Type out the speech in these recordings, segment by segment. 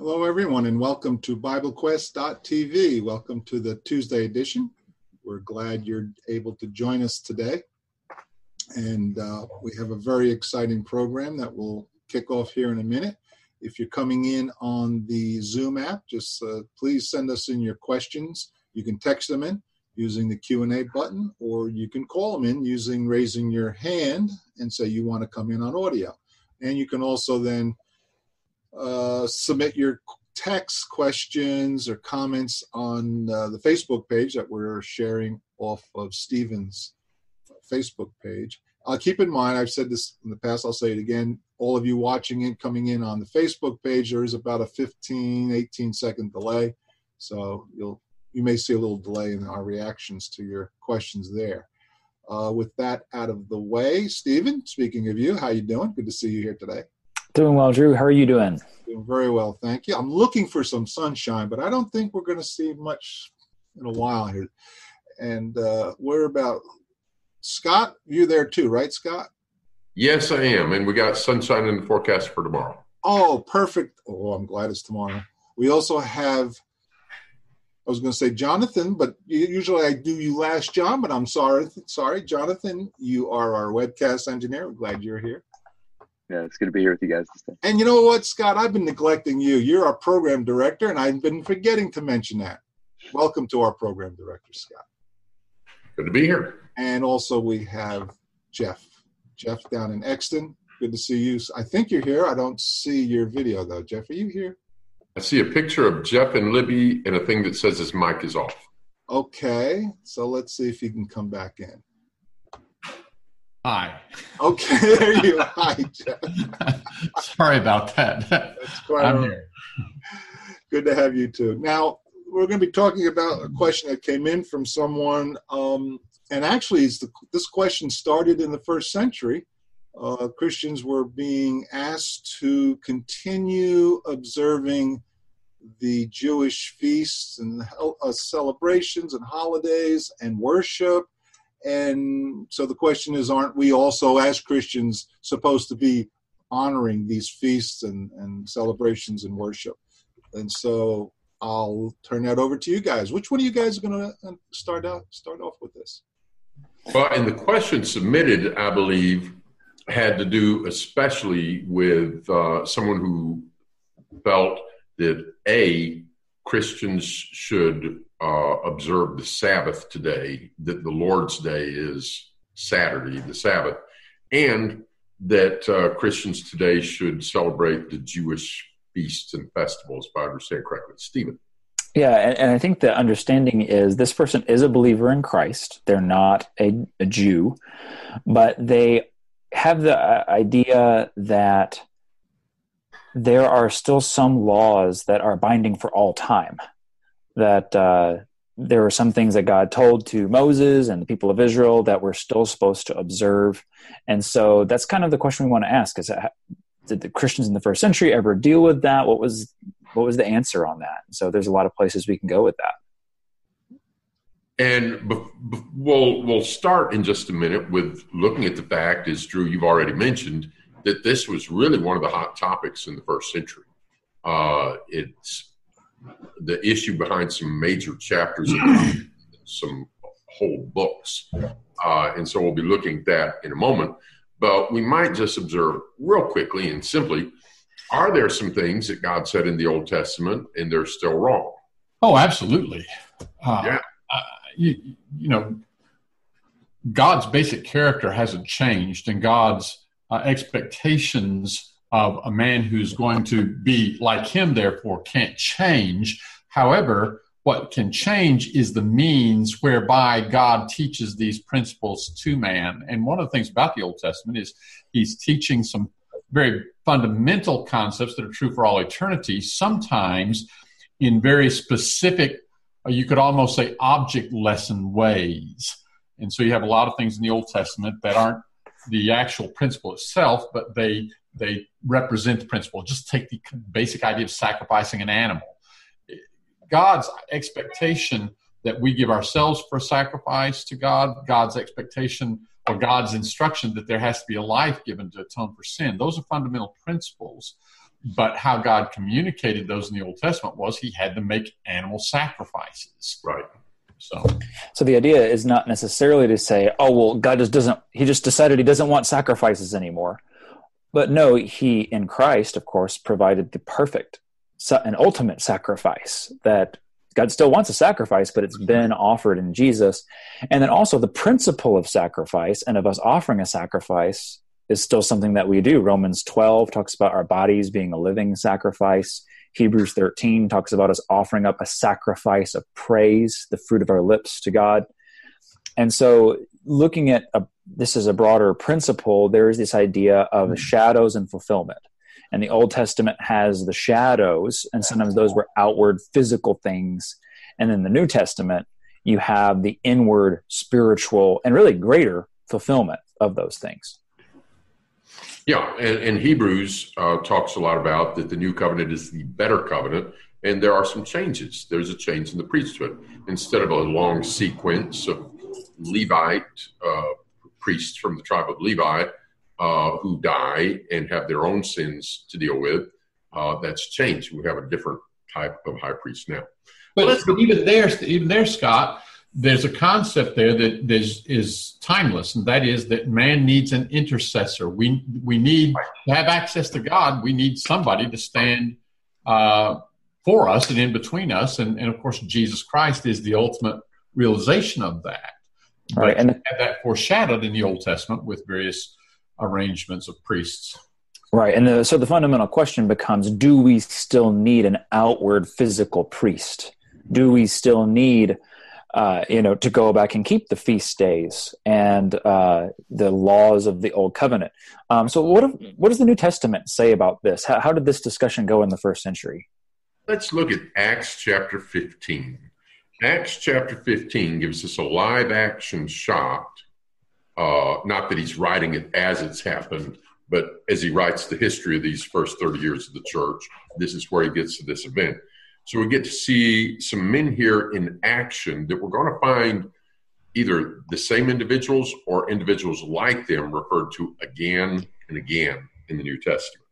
Hello, everyone, and welcome to BibleQuest.tv. Welcome to the Tuesday edition. We're glad you're able to join us today. And uh, we have a very exciting program that will kick off here in a minute. If you're coming in on the Zoom app, just uh, please send us in your questions. You can text them in using the Q&A button, or you can call them in using raising your hand and say you want to come in on audio. And you can also then uh, submit your text questions or comments on uh, the Facebook page that we're sharing off of Stephen's Facebook page. Uh, keep in mind, I've said this in the past, I'll say it again. All of you watching it, coming in on the Facebook page, there is about a 15, 18 second delay. So you'll you may see a little delay in our reactions to your questions there. Uh, with that out of the way, Stephen, speaking of you, how you doing? Good to see you here today. Doing well, Drew. How are you doing? Doing very well, thank you. I'm looking for some sunshine, but I don't think we're going to see much in a while here. And uh, we're about Scott. You there too, right, Scott? Yes, I am, and we got sunshine in the forecast for tomorrow. Oh, perfect. Oh, I'm glad it's tomorrow. We also have. I was going to say Jonathan, but usually I do you last, John. But I'm sorry, sorry, Jonathan. You are our webcast engineer. We're glad you're here yeah, it's good to be here with you guys. And you know what, Scott? I've been neglecting you. You're our program director, and I've been forgetting to mention that. Welcome to our program director, Scott. Good to be here. And also we have Jeff. Jeff down in Exton. Good to see you. I think you're here. I don't see your video though. Jeff, are you here? I see a picture of Jeff and Libby and a thing that says his mic is off. Okay, so let's see if he can come back in. Hi. Okay, there you are. Hi, Jeff. Sorry about that. That's quite I'm here. Good to have you too. Now, we're going to be talking about a question that came in from someone, um, and actually, the, this question started in the first century. Uh, Christians were being asked to continue observing the Jewish feasts and uh, celebrations and holidays and worship and so the question is, aren't we also, as Christians, supposed to be honoring these feasts and, and celebrations and worship? And so I'll turn that over to you guys. Which one of you guys are going to uh, start out start off with this? Well, and the question submitted, I believe, had to do especially with uh, someone who felt that a Christians should uh, observe the Sabbath today, that the Lord's Day is Saturday, the Sabbath, and that uh, Christians today should celebrate the Jewish feasts and festivals, if I understand correctly. Stephen. Yeah, and, and, I think the understanding is this person is a believer in Christ. They're not a, a Jew, but they have the uh, idea that there are still some laws that are binding for all time that uh, there were some things that God told to Moses and the people of Israel that we're still supposed to observe. And so that's kind of the question we want to ask is that, did the Christians in the first century ever deal with that? What was what was the answer on that? So there's a lot of places we can go with that. And we'll we'll start in just a minute with looking at the fact, as Drew you've already mentioned, that this was really one of the hot topics in the first century. Uh, it's the issue behind some major chapters of some whole books. Uh, and so we'll be looking at that in a moment. But we might just observe real quickly and simply are there some things that God said in the Old Testament and they're still wrong? Oh, absolutely. Uh, yeah. Uh, you, you, know, God's basic character hasn't changed, and God's uh, expectations of a man who's going to be like him, therefore, can't change. However, what can change is the means whereby God teaches these principles to man. And one of the things about the Old Testament is he's teaching some very fundamental concepts that are true for all eternity, sometimes in very specific, uh, you could almost say object lesson ways. And so you have a lot of things in the Old Testament that aren't the actual principle itself, but they they represent the principle. Just take the basic idea of sacrificing an animal. God's expectation that we give ourselves for sacrifice to God, God's expectation or God's instruction that there has to be a life given to atone for sin. Those are fundamental principles. but how God communicated those in the Old Testament was He had to make animal sacrifices. Right. So, So the idea is not necessarily to say, oh well, God just doesn't. He just decided he doesn't want sacrifices anymore. But no, he in Christ, of course, provided the perfect, an ultimate sacrifice that God still wants a sacrifice, but it's mm-hmm. been offered in Jesus. And then also the principle of sacrifice and of us offering a sacrifice is still something that we do. Romans 12 talks about our bodies being a living sacrifice. Hebrews 13 talks about us offering up a sacrifice of praise, the fruit of our lips to God. And so, looking at a, this as a broader principle, there is this idea of hmm. shadows and fulfillment. And the Old Testament has the shadows, and sometimes those were outward physical things. And in the New Testament, you have the inward spiritual and really greater fulfillment of those things. Yeah, and, and Hebrews uh, talks a lot about that the new covenant is the better covenant, and there are some changes. There's a change in the priesthood. Instead of a long sequence of Levite uh, priests from the tribe of Levi uh, who die and have their own sins to deal with, uh, that's changed. We have a different type of high priest now. but, but even there, even there, Scott, there's a concept there that is, is timeless, and that is that man needs an intercessor. We we need to have access to God. We need somebody to stand uh, for us and in between us, and, and of course, Jesus Christ is the ultimate realization of that. Right, and- have that foreshadowed in the Old Testament with various arrangements of priests. Right. And the, so the fundamental question becomes do we still need an outward physical priest? Do we still need, uh, you know, to go back and keep the feast days and uh, the laws of the old covenant? Um, so, what, what does the New Testament say about this? How, how did this discussion go in the first century? Let's look at Acts chapter 15. Acts chapter 15 gives us a live action shot. Uh, not that he's writing it as it's happened, but as he writes the history of these first 30 years of the church, this is where he gets to this event. So we get to see some men here in action that we're going to find either the same individuals or individuals like them referred to again and again in the New Testament.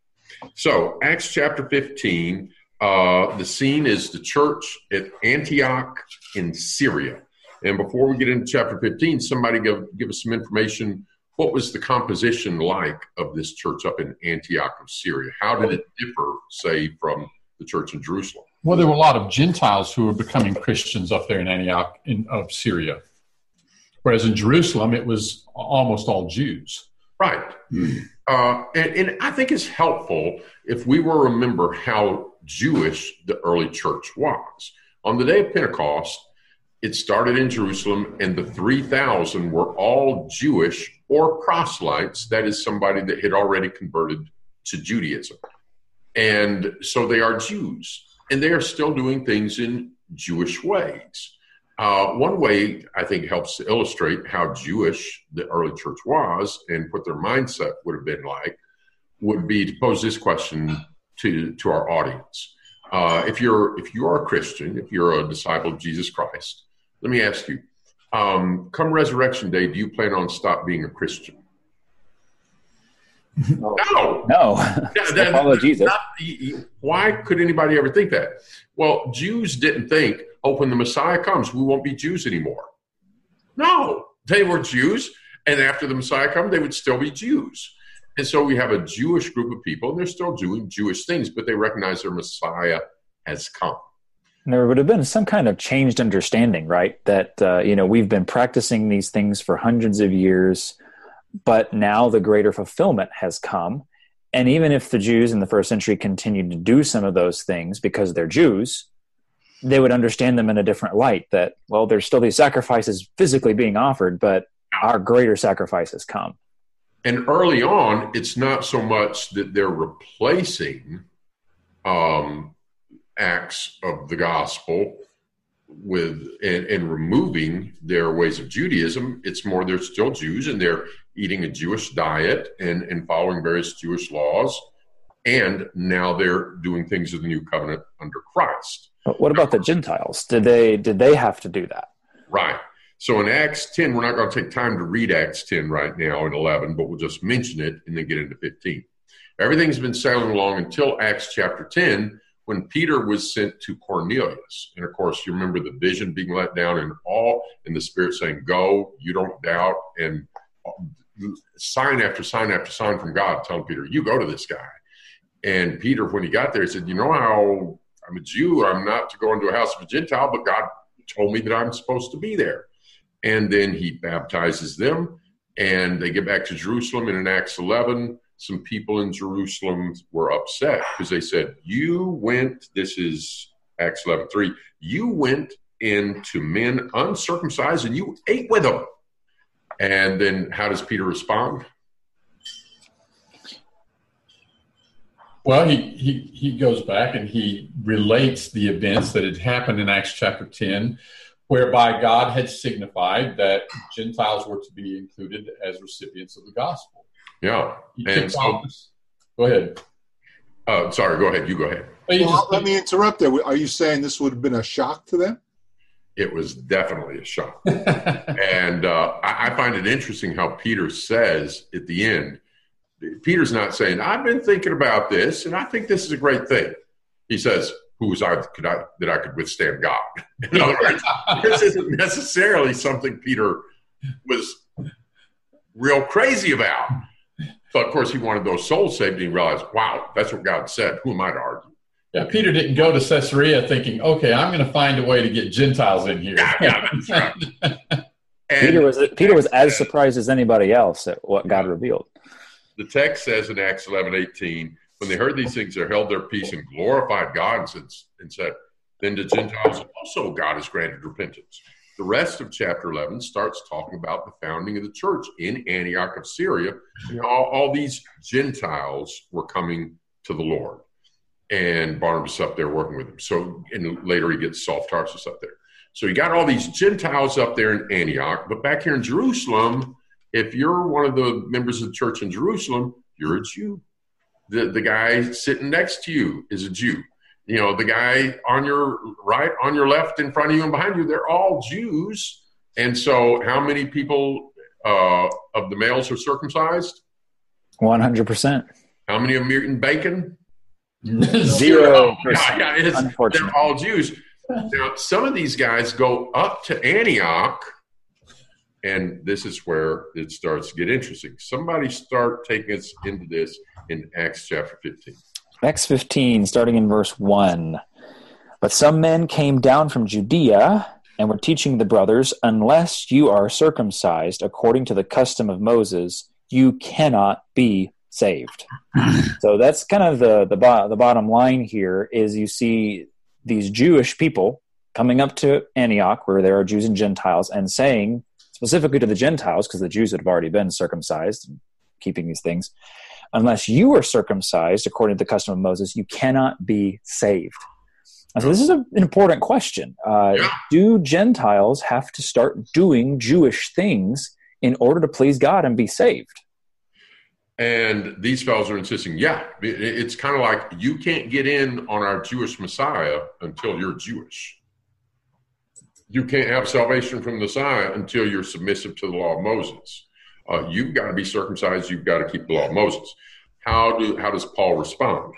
So, Acts chapter 15, uh, the scene is the church at Antioch in Syria. And before we get into chapter 15, somebody give, give us some information. What was the composition like of this church up in Antioch of Syria? How did it differ, say, from the church in Jerusalem? Well, there were a lot of Gentiles who were becoming Christians up there in Antioch in, of Syria, whereas in Jerusalem it was almost all Jews. Right. Uh, and, and I think it's helpful if we will remember how Jewish the early church was. On the day of Pentecost, it started in Jerusalem, and the 3,000 were all Jewish or proselytes. That is, somebody that had already converted to Judaism. And so they are Jews, and they are still doing things in Jewish ways. Uh, one way I think helps to illustrate how Jewish the early church was and what their mindset would have been like would be to pose this question to to our audience. Uh, if you're if you are a Christian, if you're a disciple of Jesus Christ, let me ask you: um, Come Resurrection Day, do you plan on stop being a Christian? No, No. Yeah, Still that- follow Jesus. not- y- y- why could anybody ever think that? Well, Jews didn't think, oh, when the Messiah comes, we won't be Jews anymore. No, they were Jews, and after the Messiah comes, they would still be Jews. And so we have a Jewish group of people, and they're still doing Jewish things, but they recognize their Messiah has come. there would have been some kind of changed understanding, right? That uh, you know we've been practicing these things for hundreds of years, but now the greater fulfillment has come. And even if the Jews in the first century continued to do some of those things because they're Jews, they would understand them in a different light. That well, there's still these sacrifices physically being offered, but our greater sacrifice has come. And early on, it's not so much that they're replacing um, acts of the gospel with and, and removing their ways of Judaism. It's more they're still Jews and they're eating a Jewish diet and, and following various Jewish laws. And now they're doing things of the new covenant under Christ. But what about the Gentiles? Did they did they have to do that? Right. So in Acts 10, we're not going to take time to read Acts 10 right now in 11, but we'll just mention it and then get into 15. Everything's been sailing along until Acts chapter 10 when Peter was sent to Cornelius. And of course, you remember the vision being let down and all, and the Spirit saying, Go, you don't doubt. And sign after sign after sign from God telling Peter, You go to this guy. And Peter, when he got there, he said, You know how I'm a Jew, I'm not to go into a house of a Gentile, but God told me that I'm supposed to be there. And then he baptizes them, and they get back to Jerusalem. And in Acts 11, some people in Jerusalem were upset because they said, You went, this is Acts 11 3, you went into men uncircumcised and you ate with them. And then how does Peter respond? Well, he, he, he goes back and he relates the events that had happened in Acts chapter 10, whereby God had signified that Gentiles were to be included as recipients of the gospel. Yeah. And so, go ahead. Uh, sorry, go ahead. You go ahead. Well, just, let me interrupt there. Are you saying this would have been a shock to them? It was definitely a shock. and uh, I, I find it interesting how Peter says at the end, Peter's not saying, I've been thinking about this and I think this is a great thing. He says, who was I, could I that I could withstand God? In other words, this isn't necessarily something Peter was real crazy about. But of course, he wanted those souls saved, and he realized, wow, that's what God said. Who am I to argue? Yeah, Peter didn't go to Caesarea thinking, okay, I'm going to find a way to get Gentiles in here. Yeah, yeah that's right. Peter was Peter was as surprised as anybody else at what God revealed. The text says in Acts 11, 18, when they heard these things, they held their peace and glorified God and, and said, then to Gentiles also God has granted repentance. The rest of chapter 11 starts talking about the founding of the church in Antioch of Syria. And all, all these Gentiles were coming to the Lord. And Barnabas up there working with him. So, and later he gets Saul of Tarsus up there. So you got all these Gentiles up there in Antioch, but back here in Jerusalem, if you're one of the members of the church in Jerusalem, you're a Jew. The, the guy sitting next to you is a Jew you know the guy on your right on your left in front of you and behind you they're all jews and so how many people uh, of the males are circumcised 100% how many of them eating bacon zero yeah, yeah, they're all jews. Now some of these guys go up to antioch and this is where it starts to get interesting. Somebody start taking us into this in acts chapter 15 Acts 15, starting in verse 1. But some men came down from Judea and were teaching the brothers, Unless you are circumcised according to the custom of Moses, you cannot be saved. so that's kind of the, the, bo- the bottom line here is you see these Jewish people coming up to Antioch, where there are Jews and Gentiles, and saying, specifically to the Gentiles, because the Jews had already been circumcised and keeping these things, unless you are circumcised according to the custom of Moses, you cannot be saved. And so this is a, an important question. Uh, yeah. Do Gentiles have to start doing Jewish things in order to please God and be saved? And these fellows are insisting, yeah, it's kind of like you can't get in on our Jewish Messiah until you're Jewish. You can't have salvation from the Messiah until you're submissive to the law of Moses. Uh, you've got to be circumcised. You've got to keep the law of Moses. How do how does Paul respond?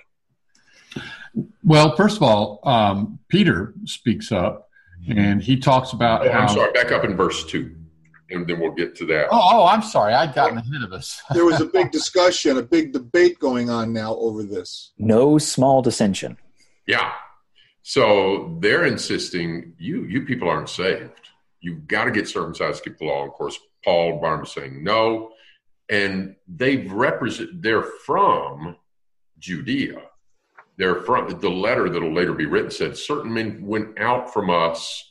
Well, first of all, um, Peter speaks up and he talks about. Oh, I'm sorry. Back up in verse two, and then we'll get to that. Oh, oh I'm sorry. I'd gotten ahead of us. there was a big discussion, a big debate going on now over this. No small dissension. Yeah. So they're insisting you you people aren't saved. You've got to get circumcised, keep the law. Of course, Paul Barnabas saying no, and they represent. They're from Judea. They're from the letter that'll later be written said certain men went out from us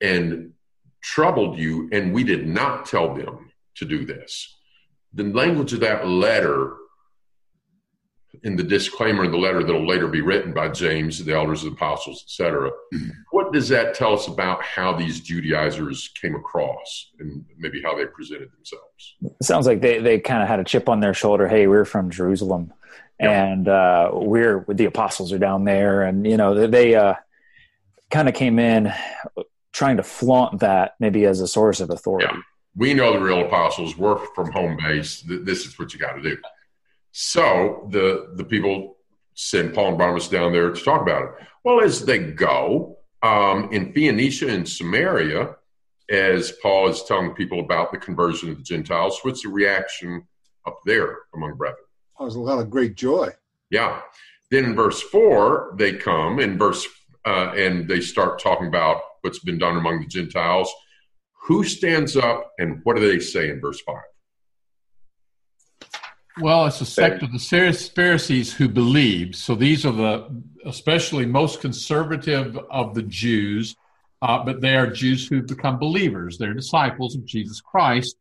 and troubled you, and we did not tell them to do this. The language of that letter in the disclaimer in the letter that'll later be written by James, the elders, of the apostles, etc. Mm-hmm. What does that tell us about how these Judaizers came across and maybe how they presented themselves? It sounds like they, they kind of had a chip on their shoulder. Hey, we're from Jerusalem, and uh, we're the apostles are down there, and you know they uh, kind of came in trying to flaunt that maybe as a source of authority. Yeah. We know the real apostles. We're from home base. This is what you got to do. So the the people send Paul and Barnabas down there to talk about it. Well, as they go um, in Phoenicia and Samaria, as Paul is telling people about the conversion of the Gentiles, what's the reaction up there among brethren? Oh, there's a lot of great joy. Yeah. Then in verse four, they come in verse uh, and they start talking about what's been done among the Gentiles. Who stands up and what do they say in verse five? Well, it's a sect of the Pharisees who believe. So these are the, especially most conservative of the Jews, uh, but they are Jews who've become believers. They're disciples of Jesus Christ.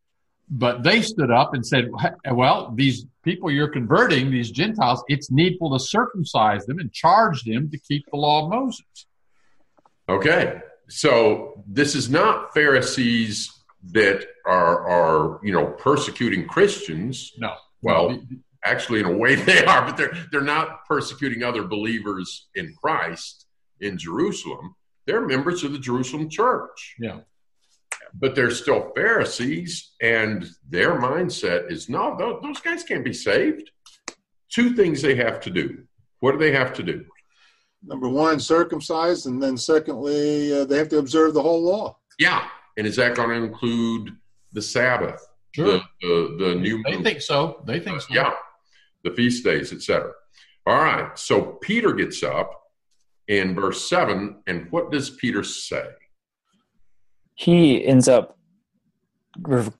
But they stood up and said, well, these people you're converting, these Gentiles, it's needful to circumcise them and charge them to keep the law of Moses. Okay. So this is not Pharisees that are, are you know, persecuting Christians. No well, actually, in a way, they are, but they're they're not persecuting other believers in Christ in Jerusalem. They're members of the Jerusalem church. Yeah. But they're still Pharisees, and their mindset is no, those guys can't be saved. Two things they have to do. What do they have to do? Number one, circumcised, and then secondly, uh, they have to observe the whole law. Yeah. And is that going to include the Sabbath? Sure. The, the, the new They think so. They think so. Yeah. The feast days, etc. All right. So Peter gets up in verse 7, and what does Peter say? He ends up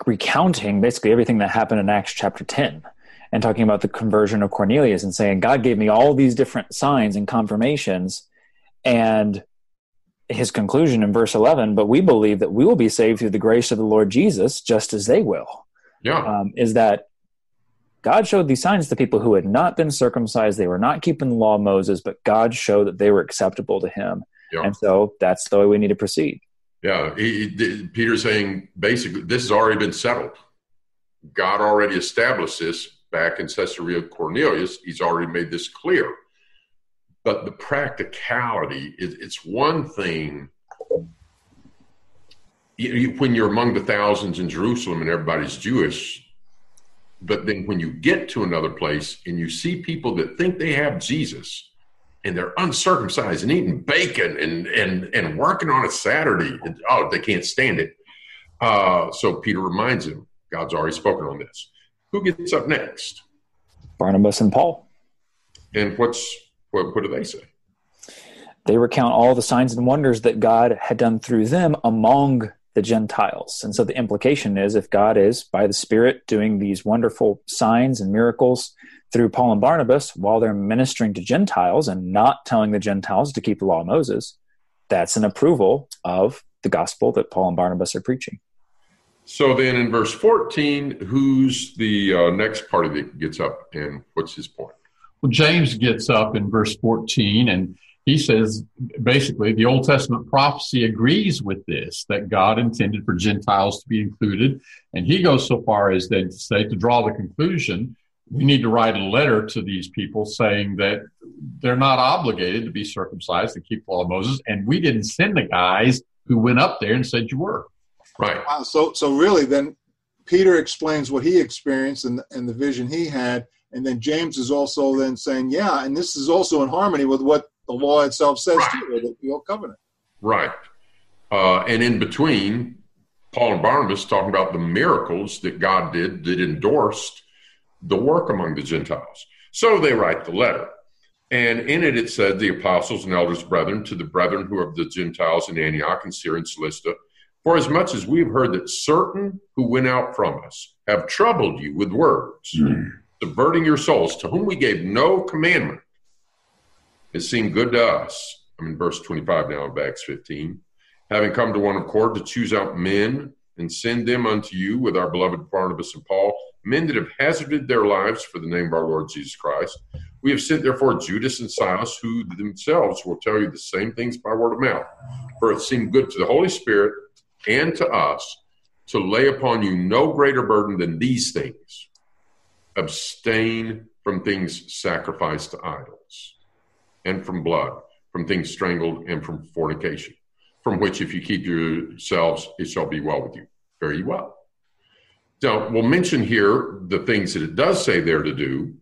recounting basically everything that happened in Acts chapter 10 and talking about the conversion of Cornelius and saying, God gave me all these different signs and confirmations. And his conclusion in verse 11, but we believe that we will be saved through the grace of the Lord Jesus, just as they will. Yeah. Um, is that God showed these signs to people who had not been circumcised. They were not keeping the law of Moses, but God showed that they were acceptable to him. Yeah. And so that's the way we need to proceed. Yeah. He, he, Peter's saying basically, this has already been settled. God already established this back in Caesarea Cornelius. He's already made this clear. But the practicality, it, it's one thing when you're among the thousands in Jerusalem and everybody's Jewish, but then when you get to another place and you see people that think they have Jesus and they're uncircumcised and eating bacon and and and working on a Saturday, and, oh, they can't stand it. Uh, so Peter reminds him, God's already spoken on this. Who gets up next? Barnabas and Paul. And what's what, what do they say? They recount all the signs and wonders that God had done through them among the Gentiles. And so the implication is if God is, by the Spirit, doing these wonderful signs and miracles through Paul and Barnabas while they're ministering to Gentiles and not telling the Gentiles to keep the law of Moses, that's an approval of the gospel that Paul and Barnabas are preaching. So then in verse 14, who's the uh, next party that gets up and what's his point? Well, James gets up in verse 14 and he says basically the Old Testament prophecy agrees with this that God intended for Gentiles to be included. And he goes so far as then to say to draw the conclusion we need to write a letter to these people saying that they're not obligated to be circumcised and keep the law of Moses. And we didn't send the guys who went up there and said you were. Right. Wow. So, so really, then Peter explains what he experienced and, and the vision he had. And then James is also then saying, yeah, and this is also in harmony with what the law itself says right. too, the old covenant. Right. Uh, and in between, Paul and Barnabas talking about the miracles that God did that endorsed the work among the Gentiles. So they write the letter. And in it, it said, The apostles and elders, brethren, to the brethren who are of the Gentiles in Antioch and Syria and Cilicia, for as much as we have heard that certain who went out from us have troubled you with words, mm. subverting your souls, to whom we gave no commandment, it seemed good to us. I'm in verse 25 now of Acts 15. Having come to one accord to choose out men and send them unto you with our beloved Barnabas and Paul, men that have hazarded their lives for the name of our Lord Jesus Christ. We have sent therefore Judas and Silas, who themselves will tell you the same things by word of mouth. For it seemed good to the Holy Spirit and to us to lay upon you no greater burden than these things abstain from things sacrificed to idols and from blood, from things strangled, and from fornication, from which if you keep yourselves, it shall be well with you. Very well. Now, we'll mention here the things that it does say there to do,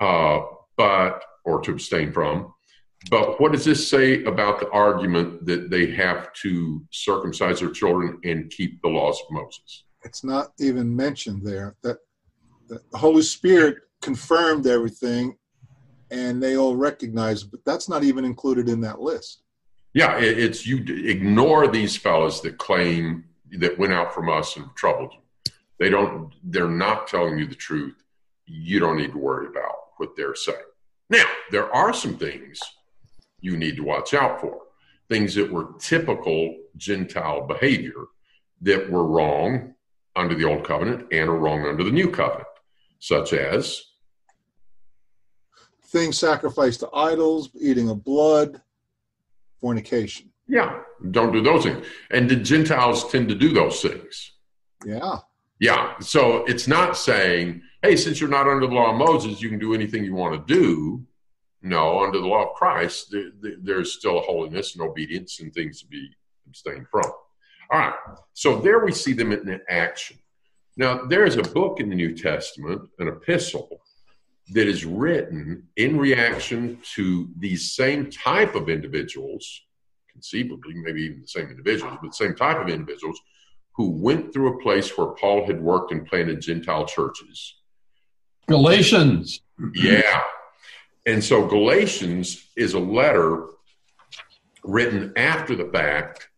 uh, but or to abstain from. But what does this say about the argument that they have to circumcise their children and keep the laws of Moses? It's not even mentioned there. That the Holy Spirit confirmed everything, and they all recognize, but that's not even included in that list. Yeah, it's you ignore these fellows that claim that went out from us and troubled you. They don't. They're not telling you the truth. You don't need to worry about what they're saying. Now, there are some things you need to watch out for. Things that were typical Gentile behavior that were wrong under the old covenant and are wrong under the new covenant, such as things sacrificed to idols, eating of blood, fornication. Yeah, don't do those things. And the Gentiles tend to do those things. Yeah. Yeah. So it's not saying, hey, since you're not under the law of Moses, you can do anything you want to do. No, under the law of Christ, there, there's still a holiness and obedience and things to be abstained from. All right. So there we see them in action. Now, there is a book in the New Testament, an epistle, that is written in reaction to these same type of individuals, conceivably, maybe even the same individuals, but same type of individuals who went through a place where Paul had worked and planted Gentile churches. Galatians. Yeah. And so Galatians is a letter written after the fact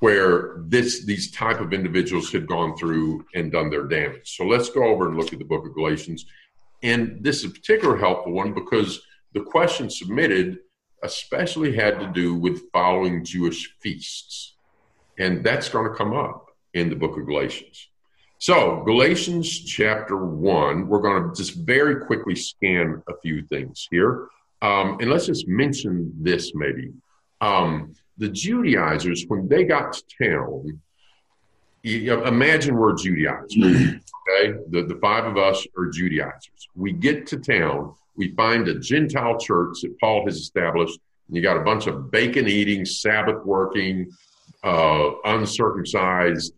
where this these type of individuals had gone through and done their damage. So let's go over and look at the book of Galatians. And this is a particular helpful one because the question submitted especially had to do with following Jewish feasts. And that's going to come up in the book of Galatians. So, Galatians chapter 1, we're going to just very quickly scan a few things here. Um, and let's just mention this maybe. Um, the Judaizers, when they got to town, you know, imagine we're Judaizers. Okay, the, the five of us are Judaizers. We get to town, we find a Gentile church that Paul has established, and you got a bunch of bacon eating, Sabbath working, uh, uncircumcised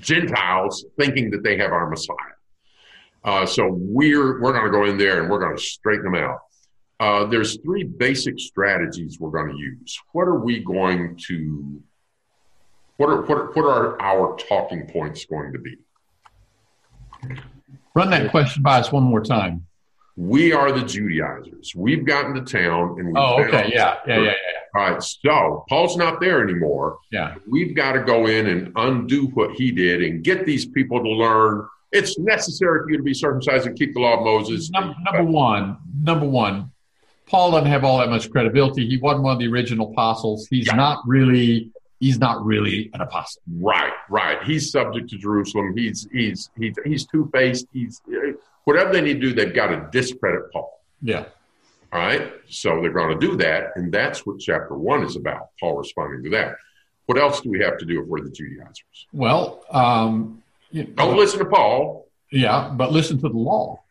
Gentiles thinking that they have our Messiah. Uh, so we're we're going to go in there and we're going to straighten them out. Uh, there's three basic strategies we're going to use. What are we going to? What are what are, what are our talking points going to be? Run that question by us one more time. We are the Judaizers. We've gotten to town and we. Oh, okay, yeah, yeah, yeah, yeah. All right, so Paul's not there anymore. Yeah, we've got to go in and undo what he did and get these people to learn. It's necessary for you to be circumcised and keep the law of Moses. Number, number one, number one, Paul doesn't have all that much credibility. He wasn't one of the original apostles. He's yeah. not really. He's not really an apostle. Right, right. He's subject to Jerusalem. He's he's he's he's two faced. He's whatever they need to do. They've got to discredit Paul. Yeah. All right. So they're going to do that. And that's what chapter one is about, Paul responding to that. What else do we have to do if we're the Judaizers? Well, um, you know, don't listen to Paul. Yeah, but listen to the law.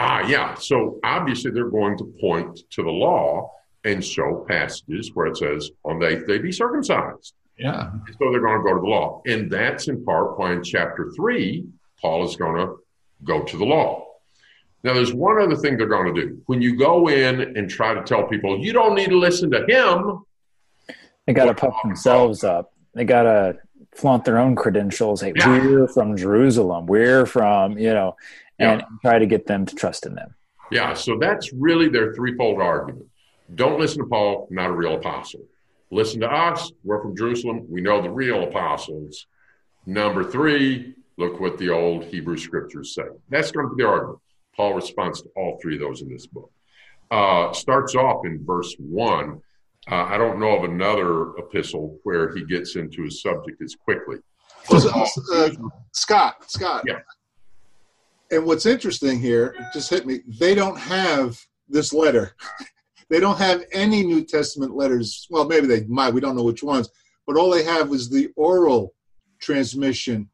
Ah, yeah. So obviously they're going to point to the law and show passages where it says, on they, they be circumcised. Yeah. So they're going to go to the law. And that's in part why in chapter three, Paul is going to go to the law. Now, there's one other thing they're going to do. When you go in and try to tell people, you don't need to listen to him, they got to puff themselves up. They got to flaunt their own credentials. Hey, yeah. we're from Jerusalem. We're from, you know, and yeah. try to get them to trust in them. Yeah, so that's really their threefold argument. Don't listen to Paul, not a real apostle. Listen to us, we're from Jerusalem, we know the real apostles. Number three, look what the old Hebrew scriptures say. That's going to be the argument. Paul responds to all three of those in this book. Uh, starts off in verse one. Uh, I don't know of another epistle where he gets into his subject as quickly. Uh, Scott, Scott. Yeah. And what's interesting here, just hit me, they don't have this letter. they don't have any New Testament letters. Well, maybe they might. We don't know which ones. But all they have is the oral transmission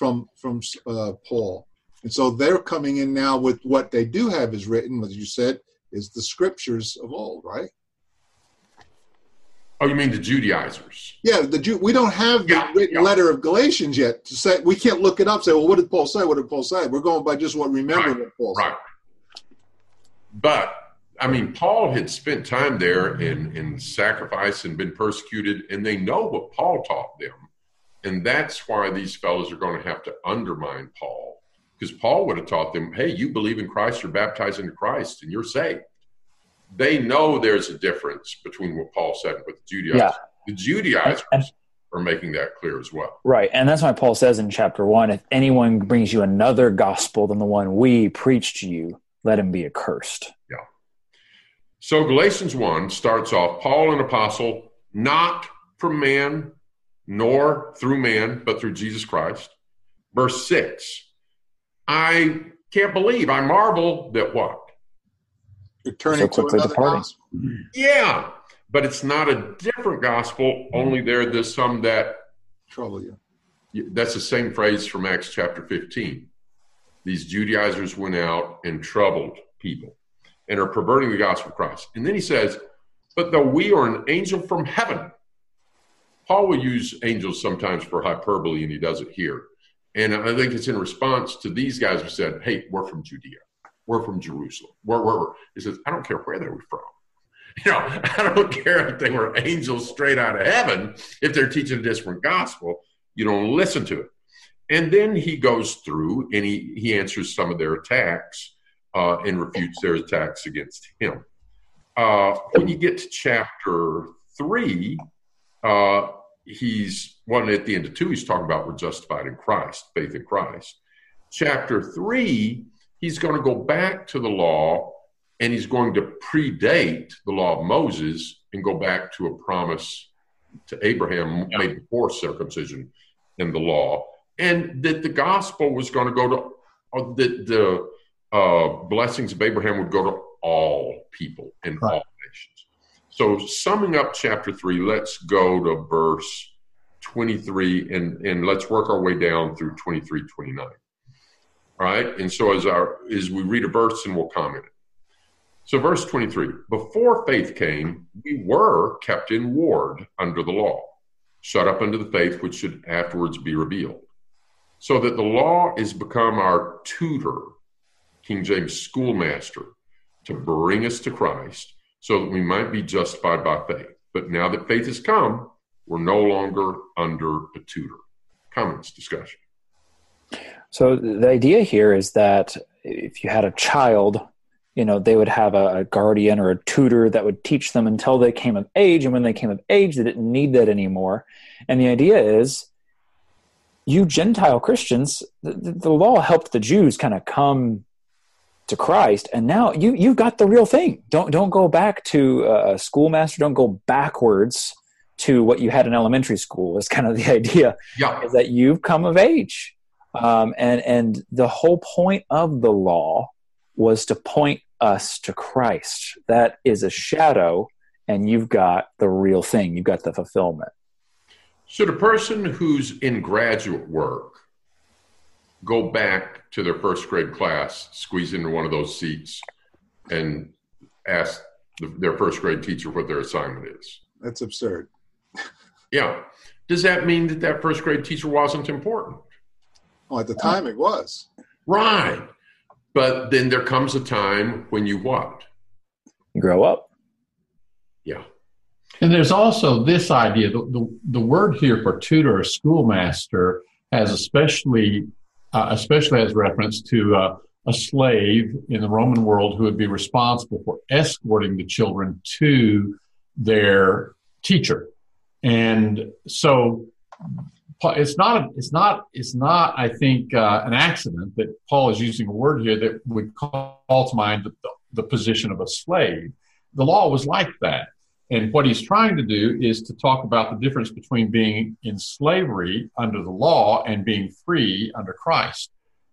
from from uh, Paul. And so they're coming in now with what they do have is written, as you said, is the scriptures of old, right? Oh, you mean the Judaizers? Yeah, the Jew. We don't have the yeah, written yeah. letter of Galatians yet to say. We can't look it up. Say, well, what did Paul say? What did Paul say? We're going by just what remember right, what Paul right. but I mean, Paul had spent time there in, in sacrifice and been persecuted, and they know what Paul taught them. And that's why these fellows are going to have to undermine Paul. Because Paul would have taught them, hey, you believe in Christ, you're baptized into Christ, and you're saved. They know there's a difference between what Paul said with the Judaizers. Yeah. The Judaizers and, and, are making that clear as well. Right. And that's why Paul says in chapter one if anyone brings you another gospel than the one we preached to you, let him be accursed. Yeah. So Galatians 1 starts off Paul, an apostle, not from man, nor through man, but through Jesus Christ. Verse 6 I can't believe, I marvel that what? You're turning so to another gospel. Yeah but it's not a different gospel. Only there, there's some that trouble you. That's the same phrase from Acts chapter 15. These Judaizers went out and troubled people and are perverting the gospel of Christ. And then he says, But though we are an angel from heaven, Paul will use angels sometimes for hyperbole, and he does it here. And I think it's in response to these guys who said, Hey, we're from Judea. We're from Jerusalem. We're, we're, we're. He says, I don't care where they were from. You know, I don't care if they were angels straight out of heaven. If they're teaching a different gospel, you don't listen to it. And then he goes through and he, he answers some of their attacks uh, and refutes their attacks against him. Uh, when you get to chapter three, uh, he's one well, at the end of two, he's talking about we're justified in Christ, faith in Christ. Chapter three, he's going to go back to the law and he's going to predate the law of Moses and go back to a promise to Abraham made before circumcision in the law, and that the gospel was going to go to uh, that the uh, blessings of Abraham would go to all people and right. all nations. So, summing up chapter three, let's go to verse 23 and, and let's work our way down through 23, 29. All right. And so, as, our, as we read a verse and we'll comment it. So, verse 23 Before faith came, we were kept in ward under the law, shut up under the faith which should afterwards be revealed. So that the law is become our tutor, King James schoolmaster, to bring us to Christ so that we might be justified by faith. But now that faith has come, we're no longer under a tutor. Comments, discussion. So the idea here is that if you had a child you know they would have a, a, guardian or a tutor that would teach them until they came of age and when they came of age they didn't need that anymore and the idea is you gentile christians the, the law helped the jews kind of come to christ and now you you've got the real thing don't don't go back to a schoolmaster don't go backwards to what you had in elementary school is kind of the idea yeah. is that you've come of age um, and and the whole point of the law was to point us to Christ. That is a shadow, and you've got the real thing. You've got the fulfillment. Should a person who's in graduate work go back to their first grade class, squeeze into one of those seats, and ask the, their first grade teacher what their assignment is? That's absurd. yeah. Does that mean that that first grade teacher wasn't important? Well, at the time it was. Right. But then there comes a time when you what? You grow up. Yeah. And there's also this idea the, the, the word here for tutor or schoolmaster has especially uh, especially as reference to uh, a slave in the Roman world who would be responsible for escorting the children to their teacher. And so it's not it's not it's not I think uh, an accident that Paul is using a word here that would call to mind the, the, position of a slave. The law was like that, and what he's trying to do is to talk about the difference between being in slavery under the law and being free under Christ.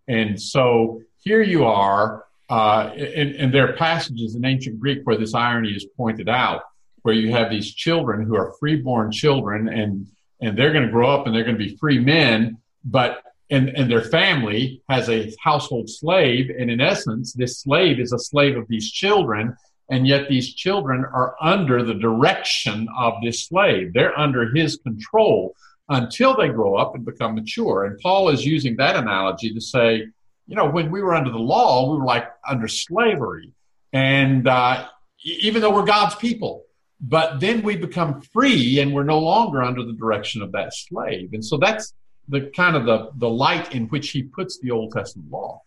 And so here you are, uh, and, and there are passages in ancient Greek where this irony is pointed out, where you have these children who are freeborn children and and they're going to grow up and they're going to be free men, but and, and their family has a household slave. And in essence, this slave is a slave of these children. And yet these children are under the direction of this slave. They're under his control until they grow up and become mature. And Paul is using that analogy to say, you know, when we were under the law, we were like under slavery. and uh, even though we're God's people, but then we become free and we're no longer under the direction of that slave. And so that's the kind of the, the light in which he puts the Old Testament law.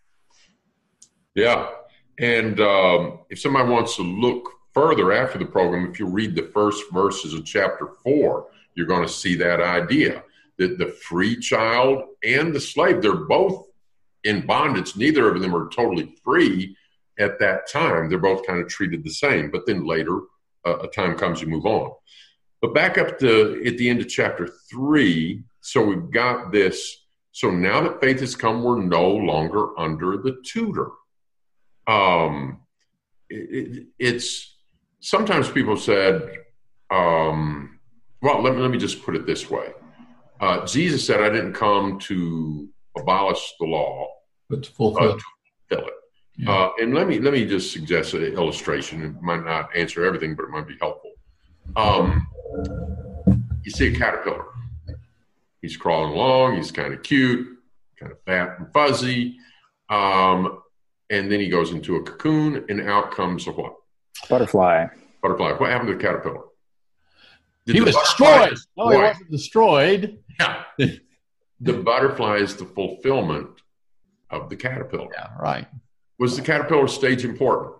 Yeah. And um, if somebody wants to look further after the program, if you read the first verses of chapter four, you're going to see that idea that the free child and the slave, they're both in bondage. Neither of them are totally free at that time. They're both kind of treated the same. But then later, uh, a time comes, you move on. But back up to at the end of chapter three, so we've got this. So now that faith has come, we're no longer under the tutor. Um, it, it's sometimes people said, um, well, let me, let me just put it this way. Uh, Jesus said, I didn't come to abolish the law, but to fulfill, uh, to fulfill it. Yeah. Uh, and let me let me just suggest an illustration. It might not answer everything, but it might be helpful. Um, you see a caterpillar. He's crawling along. He's kind of cute, kind of fat and fuzzy. Um, and then he goes into a cocoon, and out comes a what? Butterfly. Butterfly. What happened to the caterpillar? Did he was destroyed. No, he wasn't destroyed. Yeah. the butterfly is the fulfillment of the caterpillar. Yeah, right. Was the caterpillar stage important?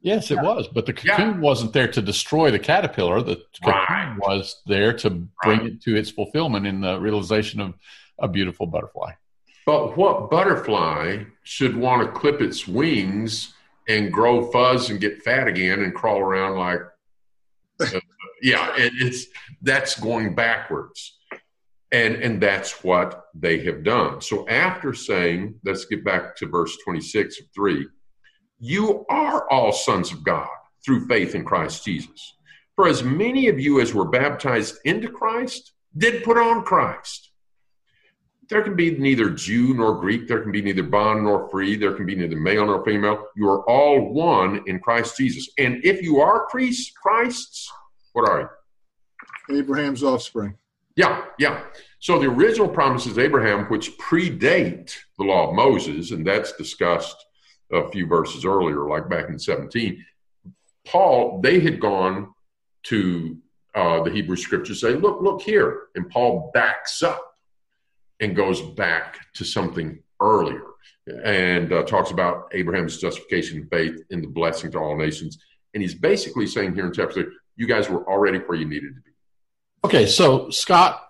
Yes, it was, but the cocoon yeah. wasn't there to destroy the caterpillar. The cocoon right. was there to bring right. it to its fulfillment in the realization of a beautiful butterfly. But what butterfly should want to clip its wings and grow fuzz and get fat again and crawl around like, uh, yeah, it, it's that's going backwards, and and that's what they have done. So after saying, let's get back to verse twenty six of three you are all sons of God through faith in Christ Jesus. For as many of you as were baptized into Christ did put on Christ. There can be neither Jew nor Greek. There can be neither bond nor free. There can be neither male nor female. You are all one in Christ Jesus. And if you are Christ's, what are you? Abraham's offspring. Yeah, yeah. So the original promises Abraham, which predate the law of Moses, and that's discussed a few verses earlier, like back in 17, Paul, they had gone to uh, the Hebrew scriptures, say, look, look here. And Paul backs up and goes back to something earlier and uh, talks about Abraham's justification of faith in the blessing to all nations. And he's basically saying here in chapter 3, you guys were already where you needed to be. Okay, so Scott,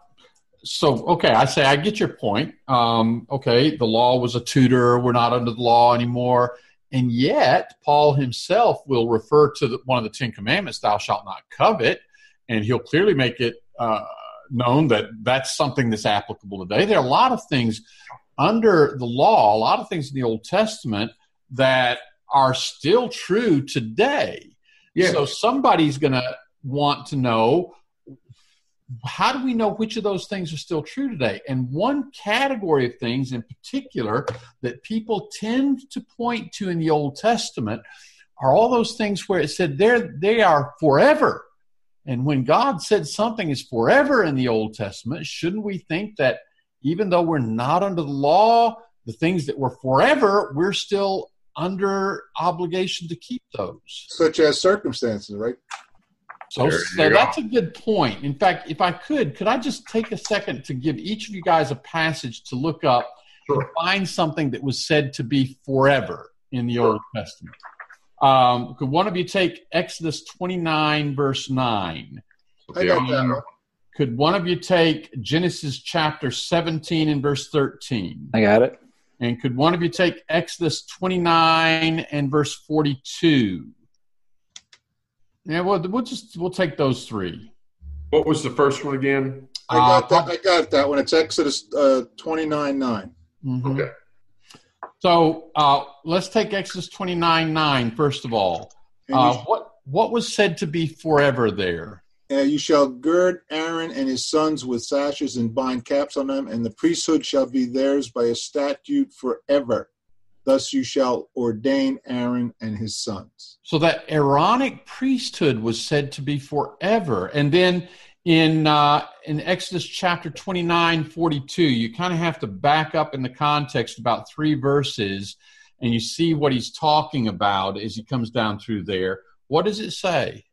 so okay, I say I get your point. Um, okay, the law was a tutor; we're not under the law anymore. And yet, Paul himself will refer to the, one of the Ten Commandments: "Thou shalt not covet," and he'll clearly make it uh, known that that's something that's applicable today. There are a lot of things under the law, a lot of things in the Old Testament that are still true today. Yeah. So somebody's going to want to know how do we know which of those things are still true today? And one category of things in particular that people tend to point to in the Old Testament are all those things where it said they're, they are forever. And when God said something is forever in the Old Testament, shouldn't we think that even though we're not under the law, the things that were forever, we're still under obligation to keep those? Such as circumcision, right? So, so that's a good point. In fact, if I could, could I just take a second to give each of you guys a passage to look up sure. to find something that was said to be forever in the sure. Old Testament? Um, could one of you take Exodus 29, verse 9? I got that. Could one of you take Genesis chapter 17 and verse 13? I got it. And could one of you take Exodus 29 and verse 42? Yeah, well, we'll just we'll take those three. What was the first one again? I got uh, that. I got that one. It's Exodus uh, twenty nine nine. Mm-hmm. Okay. So uh, let's take Exodus 29 9 first of all. Uh, what what was said to be forever there? Uh, you shall gird Aaron and his sons with sashes and bind caps on them, and the priesthood shall be theirs by a statute forever. Thus you shall ordain Aaron and his sons. So that Aaronic priesthood was said to be forever. And then in uh, in Exodus chapter 29, 42, you kind of have to back up in the context about three verses and you see what he's talking about as he comes down through there, what does it say?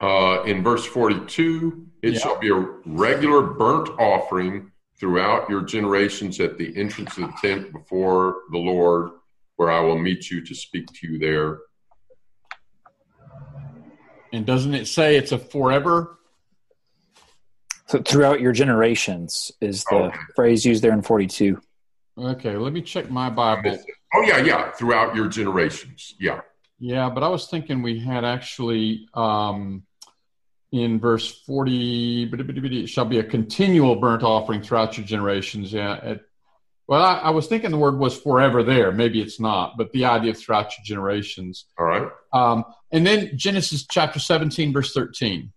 Uh, in verse 42, it Yeah. shall be a regular burnt offering throughout your generations at the entrance of the tent before the Lord, where I will meet you to speak to you there. And doesn't it say it's a forever? So throughout your generations is the Okay. phrase used there in 42. Okay, let me check my Bible. Oh, yeah, yeah, throughout your generations. Yeah. Yeah, but I was thinking we had actually um, in verse 40, it shall be a continual burnt offering throughout your generations. Yeah. It, well, I, I was thinking the word was forever there. Maybe it's not, but the idea of throughout your generations. All right. Um, and then Genesis chapter 17, verse 13.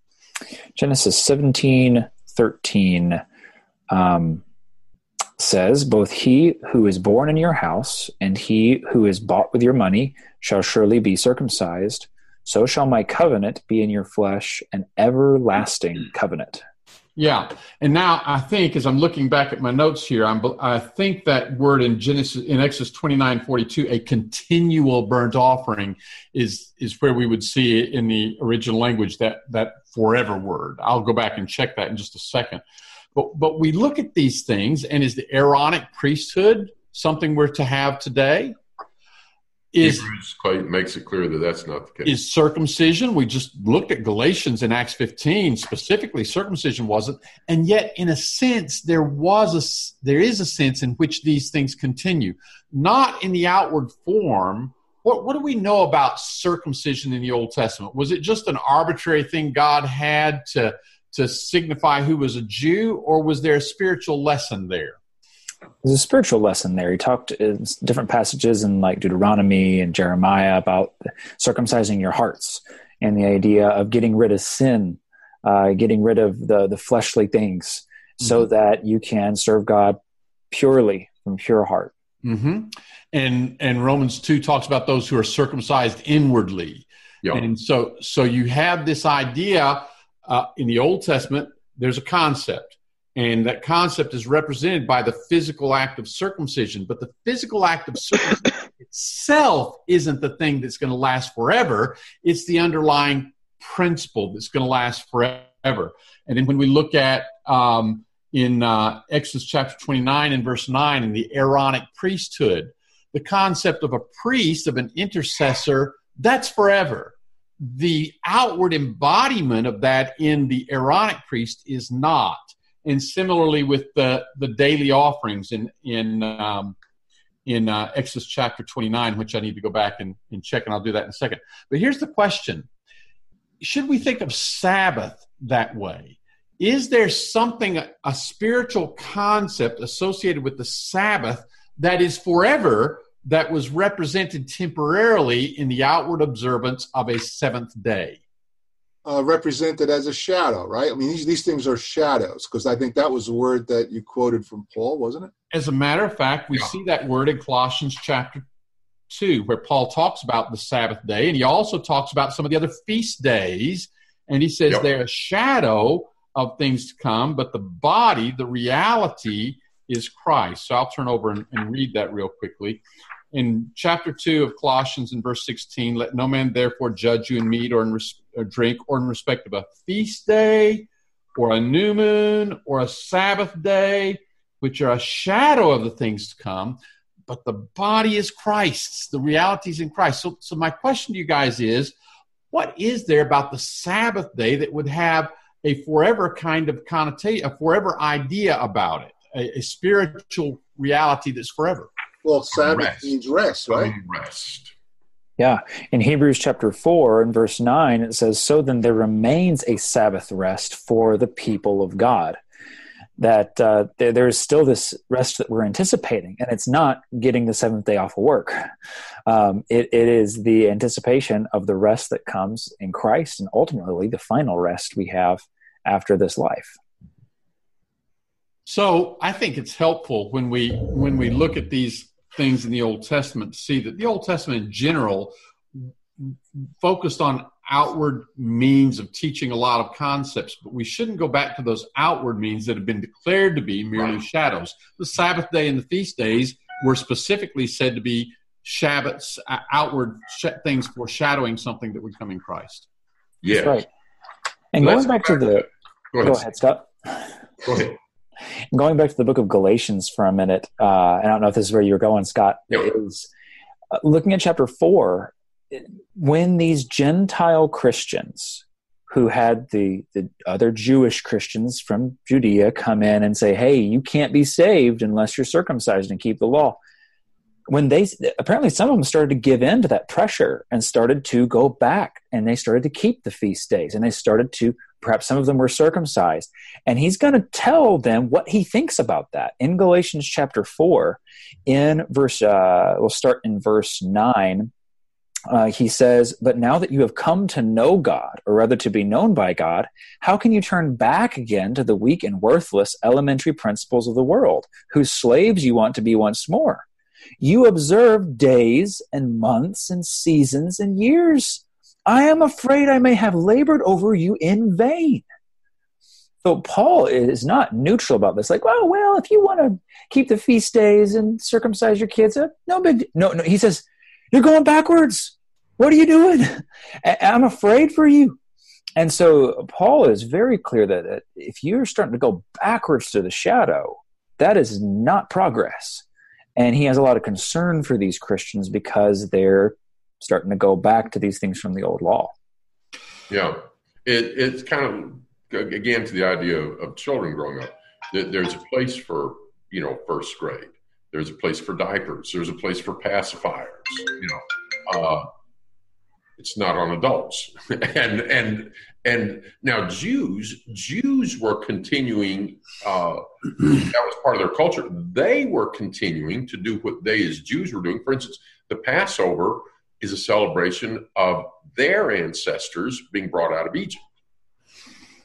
Genesis 17, 13 um, says, Both he who is born in your house and he who is bought with your money shall surely be circumcised. So shall my covenant be in your flesh, an everlasting covenant. Yeah, and now I think as I'm looking back at my notes here, I'm, I think that word in Genesis in Exodus 29, 42, a continual burnt offering is is where we would see it in the original language that that forever word. I'll go back and check that in just a second. But but we look at these things, and is the Aaronic priesthood something we're to have today? Is Hebrews quite makes it clear that that's not the case. is circumcision. We just looked at Galatians in Acts 15 specifically. Circumcision wasn't, and yet, in a sense, there was a there is a sense in which these things continue, not in the outward form. What what do we know about circumcision in the Old Testament? Was it just an arbitrary thing God had to to signify who was a Jew, or was there a spiritual lesson there? There's a spiritual lesson there. He talked in different passages in like Deuteronomy and Jeremiah about circumcising your hearts and the idea of getting rid of sin, uh, getting rid of the the fleshly things, so that you can serve God purely from pure heart. hmm And and Romans two talks about those who are circumcised inwardly. Yeah. And so, so you have this idea uh, in the Old Testament. There's a concept, and that concept is represented by the physical act of circumcision. But the physical act of circumcision itself isn't the thing that's going to last forever. It's the underlying principle that's going to last forever. And then when we look at um, in uh, Exodus chapter 29 and verse 9 in the Aaronic priesthood, the concept of a priest, of an intercessor, that's forever the outward embodiment of that in the Aaronic priest is not. And similarly with the, the daily offerings in in um, in uh, Exodus chapter 29, which I need to go back and, and check, and I'll do that in a second. But here's the question Should we think of Sabbath that way? Is there something, a spiritual concept associated with the Sabbath that is forever that was represented temporarily in the outward observance of a seventh day? Uh, represented as a shadow, right? I mean, these, these things are shadows because I think that was the word that you quoted from Paul, wasn't it? As a matter of fact, we Yeah. see that word in Colossians chapter 2, where Paul talks about the Sabbath day, and he also talks about some of the other feast days. And he says Yep. they're a shadow of things to come, but the body, the reality, is Christ. So I'll turn over and, and read that real quickly. In chapter 2 of Colossians, in verse 16, let no man therefore judge you in meat or in res- or drink or in respect of a feast day or a new moon or a Sabbath day, which are a shadow of the things to come, but the body is Christ's. The reality is in Christ. So, so my question to you guys is, what is there about the Sabbath day that would have a forever kind of connotation, a forever idea about it, a, a spiritual reality that's forever? Well, Sabbath Rest. means rest, right? Some Rest. Yeah. In Hebrews chapter 4 and verse 9, it says, So then there remains a Sabbath rest for the people of God. That uh, there, there's still this rest that we're anticipating, and it's not getting the seventh day off of work. Um, it, it is the anticipation of the rest that comes in Christ, and ultimately the final rest we have after this life. So I think it's helpful when we when we look at these things in the Old Testament to see that the Old Testament in general focused on outward means of teaching a lot of concepts, but we shouldn't go back to those outward means that have been declared to be merely Right. shadows. The Sabbath day and the feast days were specifically said to be Shabbats, uh, outward sh- things foreshadowing something that would come in Christ. Yeah. right. And Let's going back to the Go go ahead. ahead, Scott. Go ahead. Going back to the book of Galatians for a minute, uh, and I don't know if this is where you're going, Scott. Yeah. Is uh, looking at chapter four when these Gentile Christians who had the the other Jewish Christians from Judea come in and say, "Hey, you can't be saved unless you're circumcised and keep the law." When they apparently some of them started to give in to that pressure and started to go back and they started to keep the feast days and they started to perhaps some of them were circumcised. And he's going to tell them what he thinks about that. In galatians chapter 4 in verse uh, we'll start in verse 9 uh, he says but now that you have come to know god or rather to be known by god how can you turn back again to the weak and worthless elementary principles of the world whose slaves you want to be once more? You observe days and months and seasons and years I am afraid I may have labored over you in vain. So Paul is not neutral about this. Like, oh well, if you want to keep the feast days and circumcise your kids, uh, no big. No, no. He says, you're going backwards. What are you doing? I'm afraid for you. And so Paul is very clear that if you're starting to go backwards to the shadow, that is not progress. And he has a lot of concern for these Christians because they're starting to go back to these things from the old law. Yeah, it, it's kind of again to the idea of, of children growing up. That there's a place for you know first grade. There's a place for diapers. There's a place for pacifiers. You know, uh, it's not on adults. and and and now Jews Jews were continuing. Uh, that was part of their culture. They were continuing to do what they as Jews were doing. For instance, the Passover is a celebration of their ancestors being brought out of Egypt.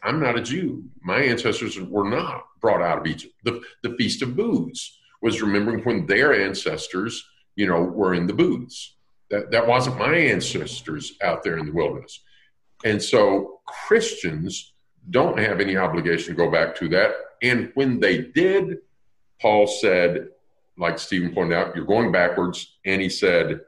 I'm not a Jew. My ancestors were not brought out of Egypt. The, the Feast of Booths was remembering when their ancestors, you know, were in the booths. That, that wasn't my ancestors out there in the wilderness. And so Christians don't have any obligation to go back to that. And when they did, Paul said, like Stephen pointed out, you're going backwards. And he said,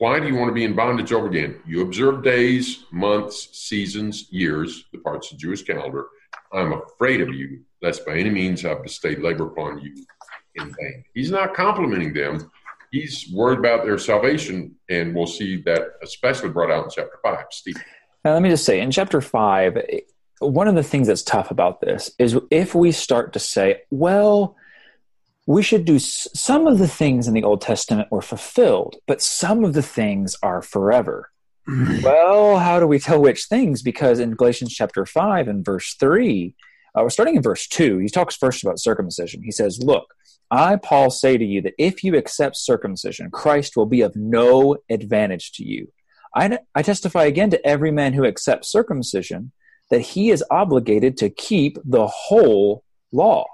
why do you want to be in bondage over again? You observe days, months, seasons, years, the parts of the Jewish calendar. I'm afraid of you, lest by any means I bestow labor upon you in vain. He's not complimenting them. He's worried about their salvation, and we'll see that especially brought out in chapter 5. Steve. Now, let me just say in chapter 5, one of the things that's tough about this is if we start to say, well, we should do some of the things in the Old Testament were fulfilled, but some of the things are forever. well, how do we tell which things? Because in Galatians chapter 5 and verse 3, uh, we're starting in verse 2, he talks first about circumcision. He says, Look, I, Paul, say to you that if you accept circumcision, Christ will be of no advantage to you. I, I testify again to every man who accepts circumcision that he is obligated to keep the whole law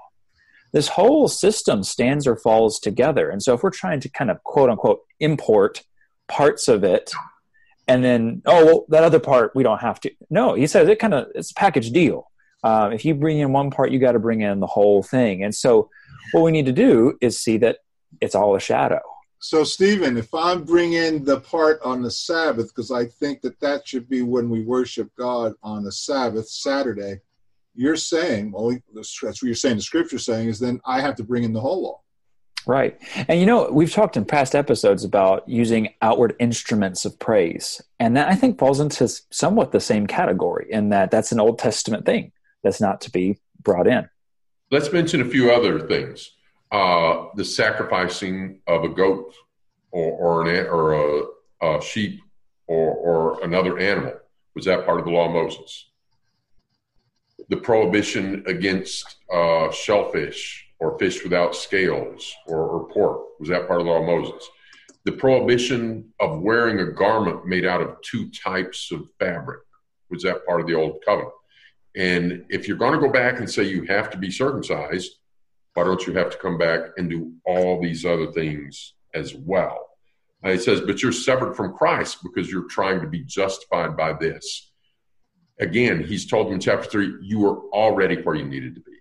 this whole system stands or falls together. And so if we're trying to kind of quote unquote import parts of it and then, oh, well, that other part we don't have to. No, he says it kind of, it's a package deal. Um, if you bring in one part, you got to bring in the whole thing. And so what we need to do is see that it's all a shadow. So, Stephen, if I'm bringing the part on the Sabbath, because I think that that should be when we worship God on the Sabbath, Saturday, you're saying, well, that's what you're saying, the scripture saying is then I have to bring in the whole law. Right. And you know, we've talked in past episodes about using outward instruments of praise. And that I think falls into somewhat the same category in that that's an Old Testament thing that's not to be brought in. Let's mention a few other things. Uh, the sacrificing of a goat or, or, an, or a, a sheep or, or another animal. Was that part of the law of Moses? The prohibition against uh, shellfish or fish without scales or, or, pork was that part of the law of Moses. The prohibition of wearing a garment made out of two types of fabric was that part of the old covenant. And if you're going to go back and say you have to be circumcised, why don't you have to come back and do all these other things as well? It says, but you're severed from Christ because you're trying to be justified by this again, he's told them in chapter three, you were already where you needed to be.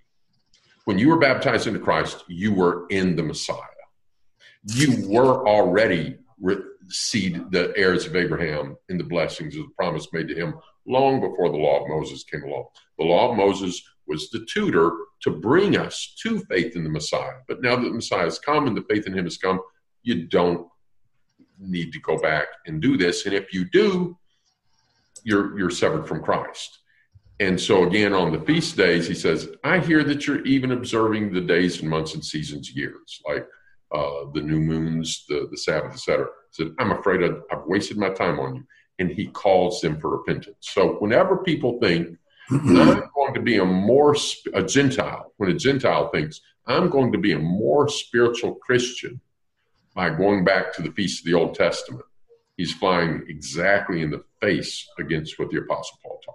when you were baptized into Christ, you were in the Messiah. You were already seed, the heirs of Abraham, in the blessings of the promise made to him long before the law of Moses came along. The law of Moses was the tutor to bring us to faith in the Messiah. But now that the Messiah has come and the faith in him has come, you don't need to go back and do this. And if you do, you're you're severed from Christ. And so again, on the feast days, he says, I hear that you're even observing the days and months and seasons, years, like uh, the new moons, the, the Sabbath, etc. Said, I'm afraid I've, I've wasted my time on you. And he calls them for repentance. So whenever people think, I'm going to be a more, a Gentile, when a Gentile thinks, I'm going to be a more spiritual Christian by going back to the feast of the Old Testament, he's flying exactly in the face against what the Apostle Paul taught.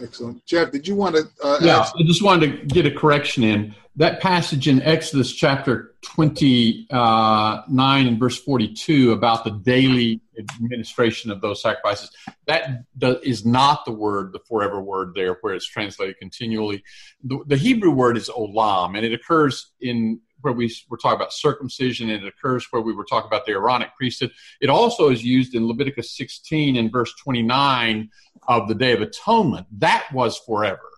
Excellent. Jeff, did you want to? Uh, yeah, ask? I just wanted to get a correction in. That passage in Exodus chapter 29 and verse 42 about the daily administration of those sacrifices, that is not the word, the forever word there, where it's translated continually. The, the Hebrew word is olam, and it occurs in where we were talking about circumcision, and it occurs where we were talking about the Aaronic priesthood. It also is used in Leviticus 16 and verse 29 of the Day of Atonement. That was forever,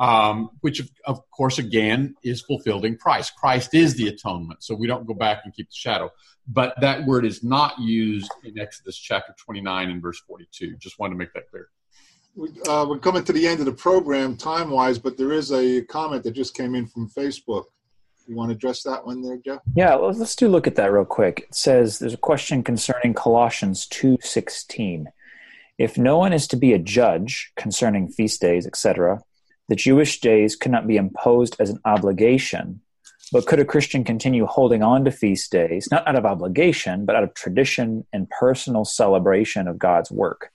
um, which of, of, course again is fulfilled in Christ. Christ is the atonement, so we don't go back and keep the shadow. But that word is not used in Exodus chapter 29 and verse 42. Just wanted to make that clear. Uh, we're coming to the end of the program time wise, but there is a comment that just came in from Facebook. You want to address that one there, Jeff? Yeah, well, let's do look at that real quick. It says there's a question concerning Colossians 2:16. If no one is to be a judge concerning feast days, etc., the Jewish days could not be imposed as an obligation, but could a Christian continue holding on to feast days, not out of obligation, but out of tradition and personal celebration of God's work?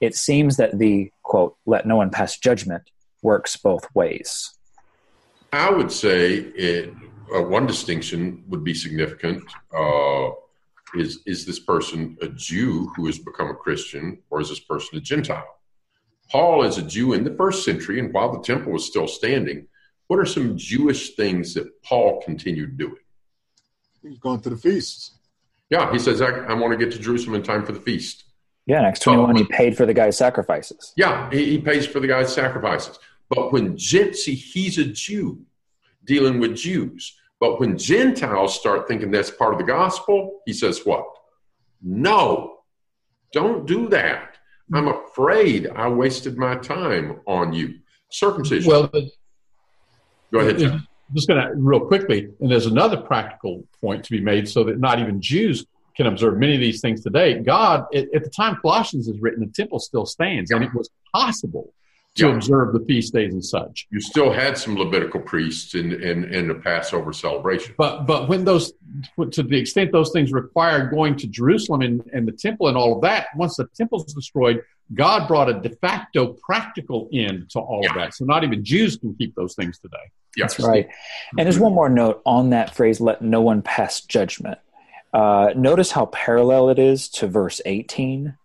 It seems that the quote, let no one pass judgment works both ways. I would say it uh, one distinction would be significant. Uh, is is this person a Jew who has become a Christian, or is this person a Gentile? Paul is a Jew in the first century, and while the temple was still standing, what are some Jewish things that Paul continued doing? He's going to the feasts. Yeah, he says, I, I want to get to Jerusalem in time for the feast. Yeah, Acts 21, so, he paid for the guy's sacrifices. Yeah, he, he pays for the guy's sacrifices. But when Gypsy, he's a Jew dealing with Jews. But when Gentiles start thinking that's part of the gospel, he says, What? No, don't do that. I'm afraid I wasted my time on you. Circumcision. Well, go ahead, John. Just going to real quickly, and there's another practical point to be made so that not even Jews can observe many of these things today. God, at, at the time Colossians is written, the temple still stands, and it was possible to yeah. observe the feast days and such. You still had some Levitical priests in, in, in the Passover celebration. But but when those to the extent those things required going to Jerusalem and, and the temple and all of that, once the temple's destroyed, God brought a de facto practical end to all yeah. of that. So not even Jews can keep those things today. Yes. That's right. And there's one more note on that phrase, let no one pass judgment. Uh, notice how parallel it is to verse 18.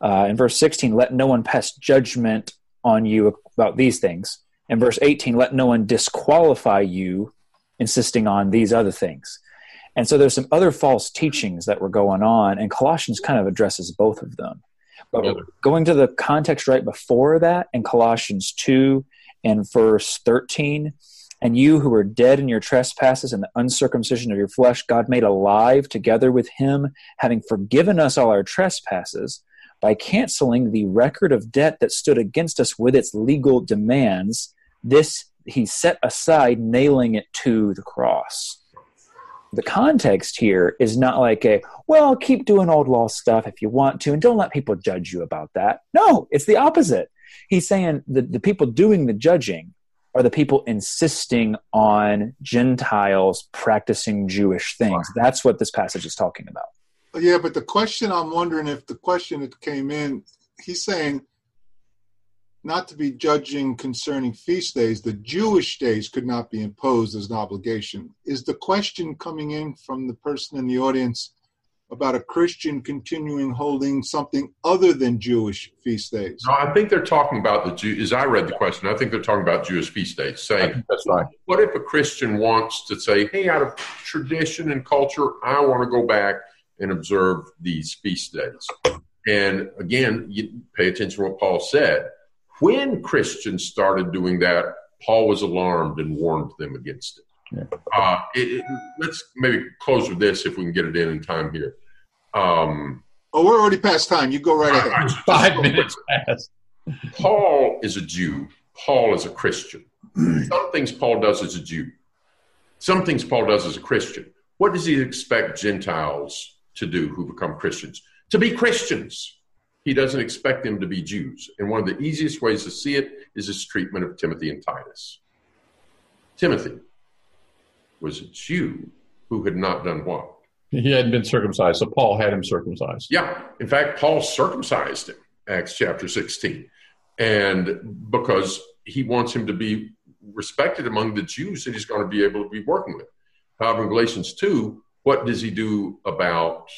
Uh, in verse 16, let no one pass judgment on you about these things. And verse 18, let no one disqualify you, insisting on these other things. And so there's some other false teachings that were going on, and Colossians kind of addresses both of them. But going to the context right before that in Colossians 2 and verse 13, and you who were dead in your trespasses and the uncircumcision of your flesh, God made alive together with him, having forgiven us all our trespasses by canceling the record of debt that stood against us with its legal demands. This he set aside, nailing it to the cross. The context here is not like a, well, keep doing old law stuff if you want to, and don't let people judge you about that. No, it's the opposite. He's saying the, the people doing the judging are the people insisting on Gentiles practicing Jewish things. That's what this passage is talking about. Yeah, but the question I'm wondering if the question that came in, he's saying not to be judging concerning feast days, the Jewish days could not be imposed as an obligation. Is the question coming in from the person in the audience about a Christian continuing holding something other than Jewish feast days. No, I think they're talking about the Jew. As I read the question, I think they're talking about Jewish feast days. Saying that's right. What if a Christian wants to say, "Hey, out of tradition and culture, I want to go back and observe these feast days"? And again, you pay attention to what Paul said. When Christians started doing that, Paul was alarmed and warned them against it. Yeah. Uh, it, it, let's maybe close with this if we can get it in in time here. Um, oh, we're already past time. You go right ahead. Right, Five minutes past. Paul is a Jew. Paul is a Christian. Some things Paul does as a Jew. Some things Paul does as a Christian. What does he expect Gentiles to do who become Christians? To be Christians. He doesn't expect them to be Jews. And one of the easiest ways to see it is his treatment of Timothy and Titus. Timothy, was a Jew who had not done what? He hadn't been circumcised, so Paul had him circumcised. Yeah. In fact, Paul circumcised him, Acts chapter 16. And because he wants him to be respected among the Jews that he's going to be able to be working with. However, in Galatians 2, what does he do about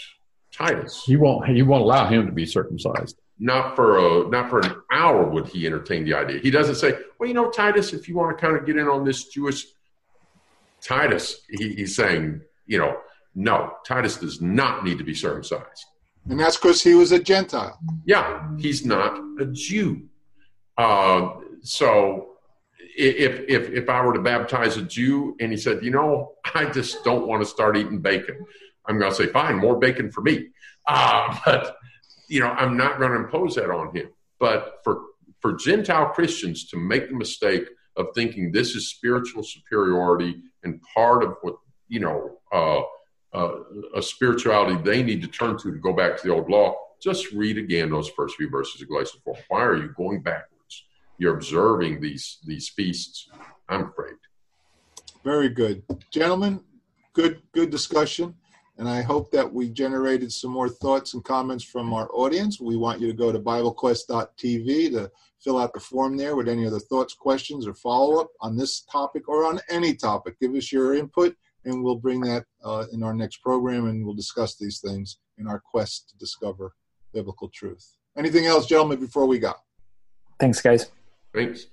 Titus? He won't he won't allow him to be circumcised. Not for a not for an hour would he entertain the idea. He doesn't say, Well, you know, Titus, if you want to kind of get in on this Jewish Titus, he, he's saying, you know, no, Titus does not need to be circumcised. And that's because he was a Gentile. Yeah, he's not a Jew. Uh, so if, if, if I were to baptize a Jew and he said, you know, I just don't want to start eating bacon, I'm going to say, fine, more bacon for me. Uh, but, you know, I'm not going to impose that on him. But for, for Gentile Christians to make the mistake of thinking this is spiritual superiority and part of what you know uh, uh, a spirituality they need to turn to to go back to the old law. Just read again those first few verses of Galatians four. Why are you going backwards? You're observing these these feasts. I'm afraid. Very good, gentlemen. Good good discussion. And I hope that we generated some more thoughts and comments from our audience. We want you to go to BibleQuest.tv to fill out the form there with any other thoughts, questions, or follow up on this topic or on any topic. Give us your input, and we'll bring that uh, in our next program, and we'll discuss these things in our quest to discover biblical truth. Anything else, gentlemen, before we go? Thanks, guys. Thanks.